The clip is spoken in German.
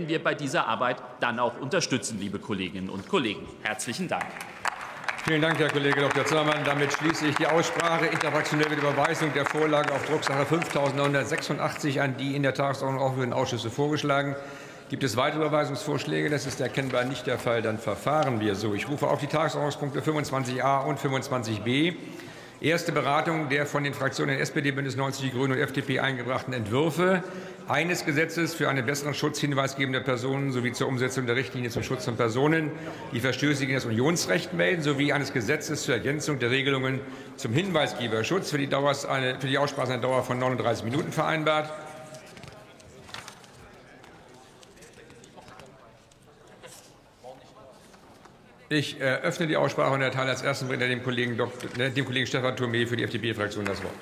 werden wir bei dieser Arbeit dann auch unterstützen, liebe Kolleginnen und Kollegen. Herzlichen Dank. Vielen Dank, Herr Kollege Dr. Zimmermann. Damit schließe ich die Aussprache. Interfraktionelle Überweisung der Vorlage auf Drucksache 5986 an die in der Tagesordnung aufgeführten Ausschüsse vorgeschlagen. Gibt es weitere Überweisungsvorschläge? Das ist erkennbar nicht der Fall. Dann verfahren wir so. Ich rufe auf die Tagesordnungspunkte 25a und 25b. Erste Beratung der von den Fraktionen SPD, Bündnis 90, die Grünen und FDP eingebrachten Entwürfe eines Gesetzes für einen besseren Schutz hinweisgebender Personen sowie zur Umsetzung der Richtlinie zum Schutz von Personen, die Verstöße gegen das Unionsrecht melden, sowie eines Gesetzes zur Ergänzung der Regelungen zum Hinweisgeberschutz. Für die, Dauer für die Aussprache eine Dauer von 39 Minuten vereinbart. Ich eröffne die Aussprache und erteile als ersten Redner dem Kollegen, Dr., dem Kollegen Stefan Thomé für die FDP-Fraktion das Wort.